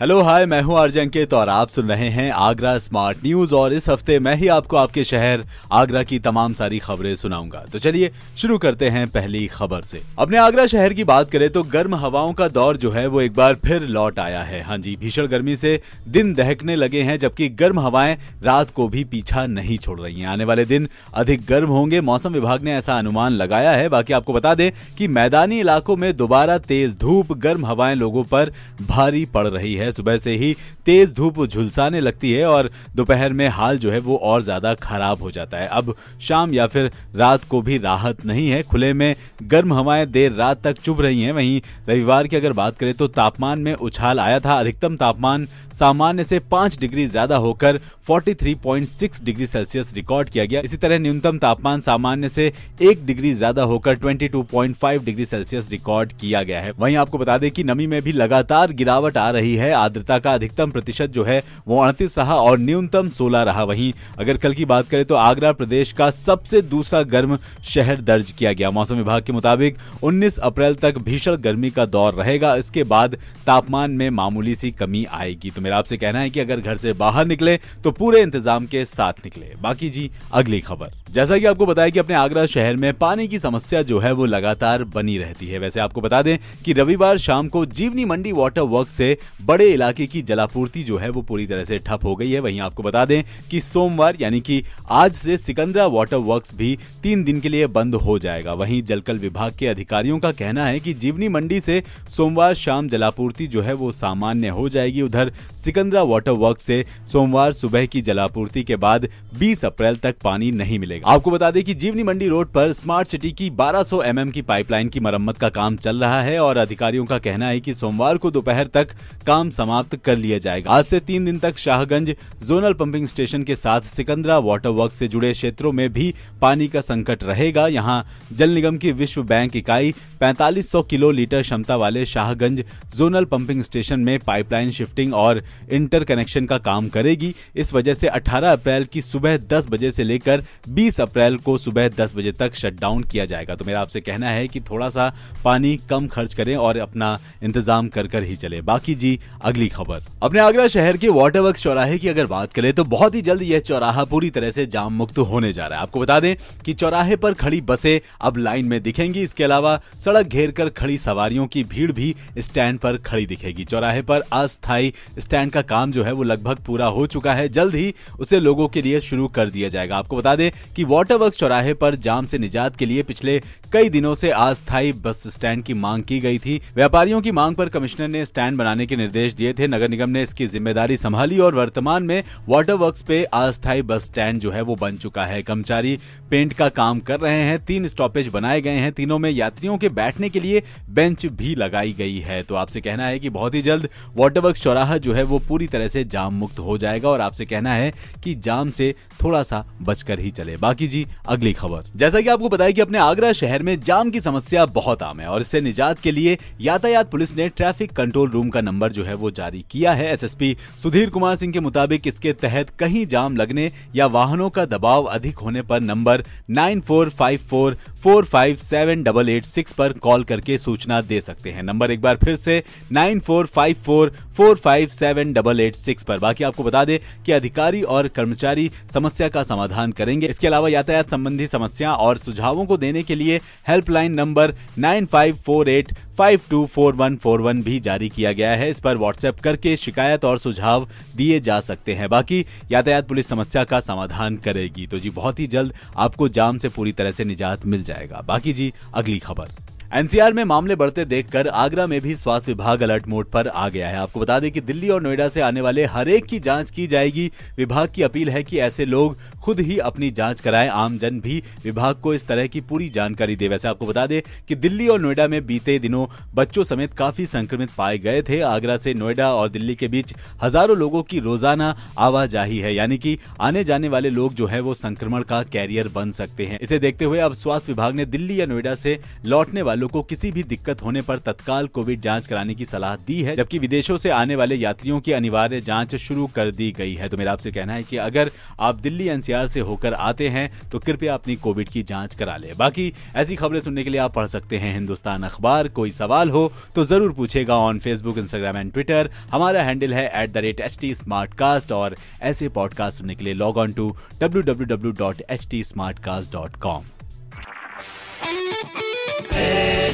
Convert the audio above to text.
hello, hi, मैं हूँ RJ अंकित और आप सुन रहे हैं आगरा स्मार्ट न्यूज़ और इस हफ़्ते मैं ही आपको आपके शहर आगरा की तमाम सारी खबरें सुनाऊँगा। तो चलिए, शुरू करते हैं पहली खबर से। अपने आगरा शहर की बात करें तो गर्म हवाओं का दौर जो है वो एक बार फिर लौट आया है। हाँ जी, भीषण गर्मी से दिन दहकने लगे हैं, जबकि गर्म हवाएँ रात को भी पीछा नहीं छोड़ रही है। आने वाले दिन अधिक गर्म होंगे, मौसम विभाग ने ऐसा अनुमान लगाया है। बाकी आपको बता दें कि मैदानी इलाकों में दोबारा तेज धूप, गर्म हवाएँ लोगों पर भारी पड़ रही है। सुबह से ही तेज धूप झुलसाने लगती है और दोपहर में हाल जो है वो और ज़्यादा खराब हो जाता है। अब शाम या फिर रात को भी राहत नहीं है। खुले में गर्म हवाएँ देर रात तक चुभ रही हैं। वहीं रविवार की अगर बात करें तो तापमान में उछाल आया था। अधिकतम तापमान सामान्य से पाँच डिग्री ज़्यादा होकर 43.6 डिग्री सेल्सियस रिकॉर्ड किया गया। इसी तरह न्यूनतम तापमान सामान्य से एक डिग्री ज़्यादा होकर 22.5 डिग्री सेल्सियस रिकॉर्ड किया गया है। वहीं आपको बता दें कि नमी में भी लगातार गिरावट आ रही है। आर्द्रता का अधिकतम प्रतिशत जो है वो अड़तीस रहा और न्यूनतम सोलह रहा। वहीं अगर कल की बात करें तो आगरा प्रदेश का सबसे दूसरा गर्म शहर दर्ज किया गया। मौसम विभाग के मुताबिक 19 अप्रैल तक भीषण गर्मी का दौर रहेगा। इसके बाद तापमान में मामूली सी कमी आएगी। तो मेरा आपसे कहना है कि अगर घर से बाहर निकले तो पूरे इंतज़ाम के साथ निकले। बाकी जी, अगली खबर। जैसा कि आपको बताया कि अपने आगरा शहर में पानी की समस्या जो है, वो लगातार बनी रहती है। वैसे आपको बता दें कि रविवार शाम को जीवनी मंडी वाटर वर्क से बड़े इलाके की जलापूर्ति जो है, वो पूरी तरह से ठप हो गई है। वहीं आपको बता दें कि सोमवार, यानी कि आज से सिकंदरा वाटर वर्क भी तीन दिन के लिए बंद हो जाएगा। वहीं जलकल विभाग के अधिकारियों का कहना है कि जीवनी मंडी से सोमवार शाम जलापूर्ति जो है, वो सामान्य हो जाएगी। उधर सिकंदरा वाटर वर्क से सोमवार सुबह की जलापूर्ति के बाद 20 अप्रैल तक पानी नहीं मिलेगा। आपको बता दें कि जीवनी मंडी रोड पर स्मार्ट सिटी की 1200 एमएम की पाइपलाइन की मरम्मत का काम चल रहा है और अधिकारियों का कहना है कि सोमवार को दोपहर तक काम समाप्त कर लिया जाएगा। आज से तीन दिन तक शाहगंज जोनल पंपिंग स्टेशन के साथ सिकंदरा वाटर वर्क से जुड़े क्षेत्रों में भी पानी का संकट रहेगा। यहाँ जल निगम की विश्व बैंक इकाई 4500 किलो लीटर क्षमता वाले शाहगंज जोनल पंपिंग स्टेशन में पाइपलाइन शिफ्टिंग और इंटर कनेक्शन का काम करेगी। इस वजह से 18 अप्रैल की सुबह 10 बजे से लेकर 20 अप्रैल को सुबह 10 बजे तक शटडाउन किया जाएगा। तो मेरा आपसे कहना है कि थोड़ा सा पानी कम खर्च करें और अपना इंतज़ाम कर कर ही चले। बाकी जी, अगली खबर। अपने आगरा शहर के वाटर वर्क चौराहे की अगर बात करें तो बहुत ही जल्द यह चौराहा पूरी तरह से जाम मुक्त होने जा रहा है। आपको बता दें कि चौराहे पर खड़ी बसें अब लाइन में दिखेंगी। इसके अलावा सड़क घेर कर खड़ी सवारियों की भीड़ भी स्टैंड पर खड़ी दिखेगी। चौराहे पर अस्थायी स्टैंड का काम जो है वो लगभग पूरा हो चुका है। जल्द ही उसे लोगों के लिए शुरू कर दिया जाएगा। आपको बता दें कि वाटर चौराहे पर जाम से निजात के लिए पिछले कई दिनों से अस्थायी बस स्टैंड की मांग की गई थी। व्यापारियों की मांग पर कमिश्नर ने स्टैंड बनाने के निर्देश दिए थे। नगर निगम ने इसकी ज़िम्मेदारी संभाली और वर्तमान में वाटर वर्क पे अस्थायी बस स्टैंड जो है वो बन चुका है। कर्मचारी पेंट का काम कर रहे हैं। तीन स्टॉपेज बनाए गए हैं। तीनों में यात्रियों के बैठने के लिए बेंच भी लगाई गई है। तो आपसे कहना है कि बहुत ही जल्द वाटर वर्क चौराहा जो है वो पूरी तरह से जाम मुक्त हो जाएगा और आपसे कहना है कि जाम से थोड़ा सा बचकर ही चले। बाकी जी, अगली खबर। जैसा कि आपको बताया कि अपने आगरा शहर में जाम की समस्या बहुत आम है और इससे निजात के लिए यातायात पुलिस ने ट्रैफ़िक कंट्रोल रूम का नंबर जो है वो जारी किया है। एसएसपी सुधीर कुमार सिंह के मुताबिक इसके तहत कहीं जाम लगने या वाहनों का दबाव अधिक होने पर number nine four five four four five seven double eight six पर कॉल करके सूचना दे सकते हैं। नंबर एक बार फिर से nine four five four four five seven double eight six पर। बाकी आपको बता दें कि अधिकारी और कर्मचारी समस्या का समाधान करेंगे। इसके अलावा यातायात संबंधी समस्या और सुझावों को देने के लिए helpline number nine five four eight five two four one four one भी जारी किया गया है। इस पर व्हाट्सएप करके शिकायत और सुझाव दिए जा सकते हैं। बाकी यातायात पुलिस समस्या का समाधान करेगी। तो जी, बहुत ही जल्द आपको जाम से पूरी तरह से निजात मिल जाएगा। बाकी जी, अगली खबर। एनसीआर में मामले बढ़ते देखकर आगरा में भी स्वास्थ्य विभाग अलर्ट मोड पर आ गया है। आपको बता दें कि दिल्ली और नोएडा से आने वाले हर एक की जाँच की जाएगी। विभाग की अपील है कि ऐसे लोग खुद ही अपनी जाँच कराएँ। आम जन भी विभाग को इस तरह की पूरी जानकारी दे। वैसे आपको बता दें कि दिल्ली और नोएडा में बीते दिनों बच्चों समेत काफ़ी संक्रमित पाए गए थे। आगरा से नोएडा और दिल्ली के बीच हज़ारों लोगों की रोज़ाना आवाजाही है। यानी कि आने जाने वाले लोग जो है, वो संक्रमण का कैरियर बन सकते हैं। इसे देखते हुए अब स्वास्थ्य विभाग ने दिल्ली या नोएडा से लौटने वालों वालों को किसी भी दिक्कत होने पर तत्काल कोविड जाँच कराने की सलाह दी है, जबकि विदेशों से आने वाले यात्रियों की अनिवार्य जाँच शुरू कर दी गई है। तो मेरा आपसे कहना है कि अगर आप दिल्ली एनसीआर से होकर आते हैं तो कृपया अपनी कोविड की जाँच करा ले। बाकी ऐसी खबरें सुनने के लिए आप पढ़ सकते हैं हिंदुस्तान अखबार। कोई सवाल हो तो ज़रूर पूछेगा on Facebook Instagram and Twitter हमारा हैंडल है at the rate H T smart cast और ऐसे पॉडकास्ट सुनने के लिए log on to W W W dot H T smart cast dot com